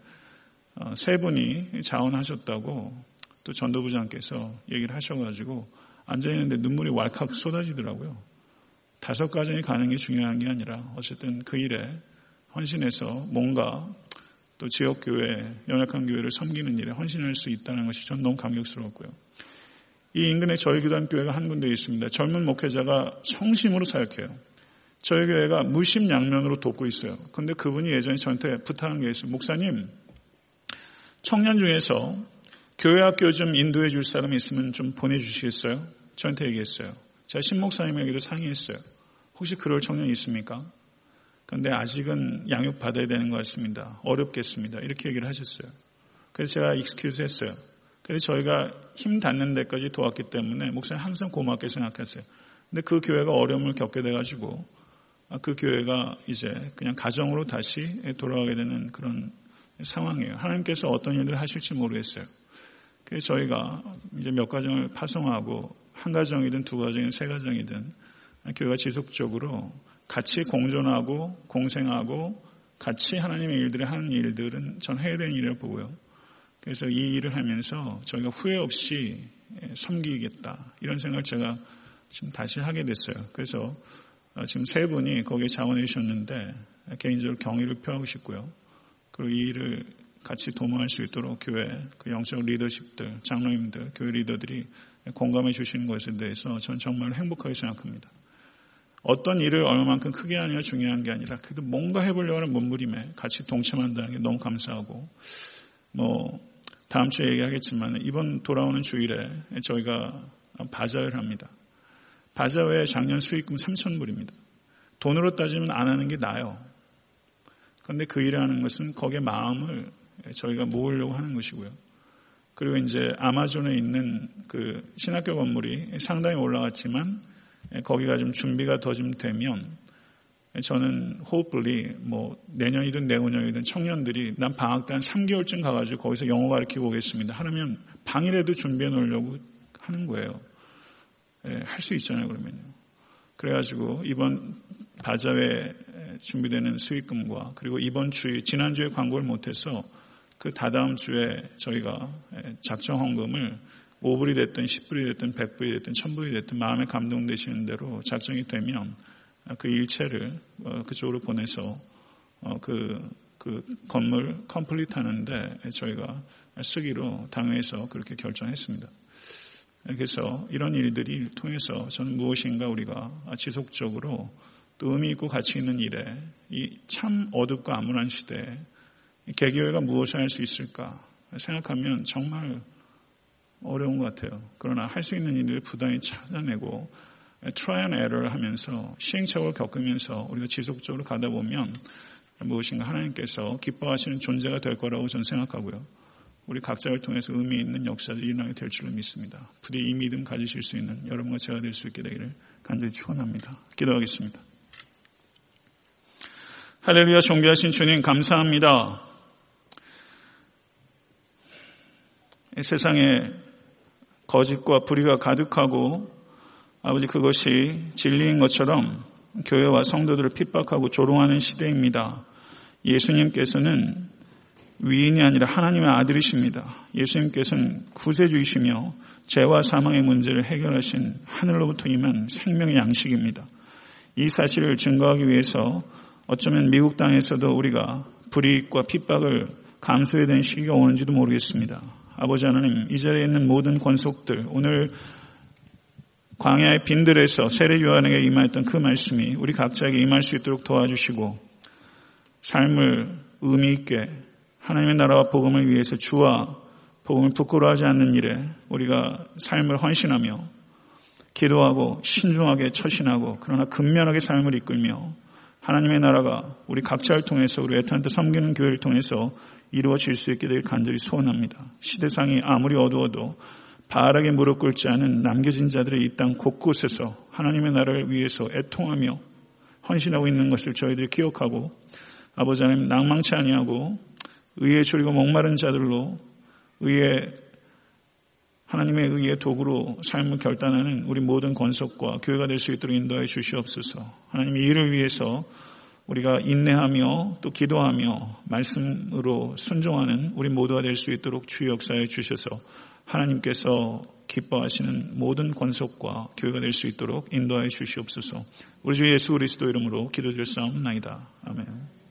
세 분이 자원하셨다고 또 전도부장께서 얘기를 하셔가지고 앉아있는데 눈물이 왈칵 쏟아지더라고요. 다섯 가정이 가는 게 중요한 게 아니라 어쨌든 그 일에 헌신해서 뭔가 또 지역교회, 연약한 교회를 섬기는 일에 헌신할 수 있다는 것이 전 너무 감격스러웠고요. 이 인근에 저희 교단 교회가 한 군데 있습니다. 젊은 목회자가 성심으로 사역해요. 저희 교회가 무심양면으로 돕고 있어요. 근데 그분이 예전에 저한테 부탁한 게 있어요. 목사님, 청년 중에서 교회 학교 좀 인도해 줄 사람이 있으면 좀 보내주시겠어요? 저한테 얘기했어요. 제가 신목사님에게도 상의했어요. 혹시 그럴 청년이 있습니까? 그런데 아직은 양육 받아야 되는 것 같습니다. 어렵겠습니다. 이렇게 얘기를 하셨어요. 그래서 제가 excuse 했어요. 그래서 저희가 힘 닿는 데까지 도왔기 때문에 목사님 항상 고맙게 생각했어요. 근데 그 교회가 어려움을 겪게 돼가지고 아, 그 교회가 이제 그냥 가정으로 다시 돌아가게 되는 그런 상황이에요. 하나님께서 어떤 일들을 하실지 모르겠어요. 그래서 저희가 이제 몇 가정을 파송하고 한 가정이든 두 가정이든 세 가정이든 교회가 지속적으로 같이 공존하고 공생하고 같이 하나님의 일들을 하는 일들은 전 해야 되는 일이라고 보고요. 그래서 이 일을 하면서 저희가 후회 없이 섬기겠다. 이런 생각을 제가 지금 다시 하게 됐어요. 그래서 어, 지금 세 분이 거기에 자원해 주셨는데 개인적으로 경의를 표하고 싶고요. 그리고 이 일을 같이 도모할 수 있도록 교회 그 영적 리더십들, 장로님들, 교회 리더들이 공감해 주시는 것에 대해서 전 정말 행복하게 생각합니다. 어떤 일을 얼마만큼 크게 하느냐 중요한 게 아니라 그래도 뭔가 해보려고 하는 몸부림에 같이 동참한다는 게 너무 감사하고 뭐 다음 주에 얘기하겠지만 이번 돌아오는 주일에 저희가 바자회를 합니다. 바자회 작년 수익금 3천 불입니다. 돈으로 따지면 안 하는 게 나아요. 그런데 그 일을 하는 것은 거기에 마음을 저희가 모으려고 하는 것이고요. 그리고 이제 아마존에 있는 그 신학교 건물이 상당히 올라갔지만 거기가 좀 준비가 더 좀 되면 저는 호흡불리 뭐 내년이든 내후년이든 청년들이 난 방학 때 한 3개월쯤 가가지고 거기서 영어 가르치고 오겠습니다. 하면 방이라도 준비해 놓으려고 하는 거예요. 예, 할 수 있잖아요, 그러면요. 그래가지고 이번 바자회 준비되는 수익금과 그리고 이번 주에 지난주에 광고를 못해서 그 다다음 주에 저희가 작정 헌금을 5불이 됐든 10불이 됐든 100불이 됐든 1000불이 됐든 마음에 감동되시는 대로 작정이 되면 그 일체를 어, 그쪽으로 보내서 어, 그, 그 건물 complete 하는데 저희가 쓰기로 당회에서 그렇게 결정했습니다. 그래서 이런 일들이 통해서 저는 무엇인가 우리가 지속적으로 또 의미 있고 가치 있는 일에 이 참 어둡고 암울한 시대에 개교회가 무엇을 할 수 있을까 생각하면 정말 어려운 것 같아요. 그러나 할 수 있는 일을 부단히 찾아내고 trial and error를 하면서 시행착오를 겪으면서 우리가 지속적으로 가다 보면 무엇인가 하나님께서 기뻐하시는 존재가 될 거라고 저는 생각하고요. 우리 각자를 통해서 의미 있는 역사들이 일어나게 될 줄로 믿습니다. 부디 이 믿음 가지실 수 있는 여러분과 제가 될 수 있게 되기를 간절히 축원합니다. 기도하겠습니다. 할렐루야 존귀하신 주님 감사합니다. 세상에 거짓과 불의가 가득하고 아버지 그것이 진리인 것처럼 교회와 성도들을 핍박하고 조롱하는 시대입니다. 예수님께서는 위인이 아니라 하나님의 아들이십니다. 예수님께서는 구세주이시며 죄와 사망의 문제를 해결하신 하늘로부터 임한 생명의 양식입니다. 이 사실을 증거하기 위해서 어쩌면 미국 땅에서도 우리가 불이익과 핍박을 감수해야 되는 시기가 오는지도 모르겠습니다. 아버지 하나님, 이 자리에 있는 모든 권속들, 오늘 광야의 빈들에서 세례 요한에게 임하였던 그 말씀이 우리 각자에게 임할 수 있도록 도와주시고 삶을 의미 있게 하나님의 나라와 복음을 위해서 주와 복음을 부끄러워하지 않는 일에 우리가 삶을 헌신하며 기도하고 신중하게 처신하고 그러나 근면하게 삶을 이끌며 하나님의 나라가 우리 각자를 통해서 우리 애타한테 섬기는 교회를 통해서 이루어질 수 있게 되길 간절히 소원합니다. 시대상이 아무리 어두워도 바르게 무릎 꿇지 않은 남겨진 자들의 이 땅 곳곳에서 하나님의 나라를 위해서 애통하며 헌신하고 있는 것을 저희들이 기억하고 아버지 하나님 낭망치 아니하고 의에 줄이고 목마른 자들로 의에 하나님의 의의 도구로 삶을 결단하는 우리 모든 권속과 교회가 될 수 있도록 인도해 주시옵소서. 하나님 이 일을 위해서 우리가 인내하며 또 기도하며 말씀으로 순종하는 우리 모두가 될 수 있도록 주의 역사에 주셔서 하나님께서 기뻐하시는 모든 권속과 교회가 될 수 있도록 인도하여 주시옵소서. 우리 주 예수 그리스도 이름으로 기도드릴 싸움나이다. 아멘.